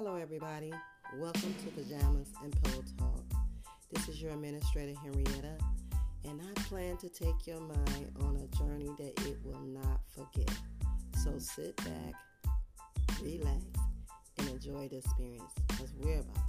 Hello, everybody. Welcome to Pajamas and Pillow Talk. This is your administrator, Henrietta, and I plan to take your mind on a journey that it will not forget. So sit back, relax, and enjoy the experience because we're about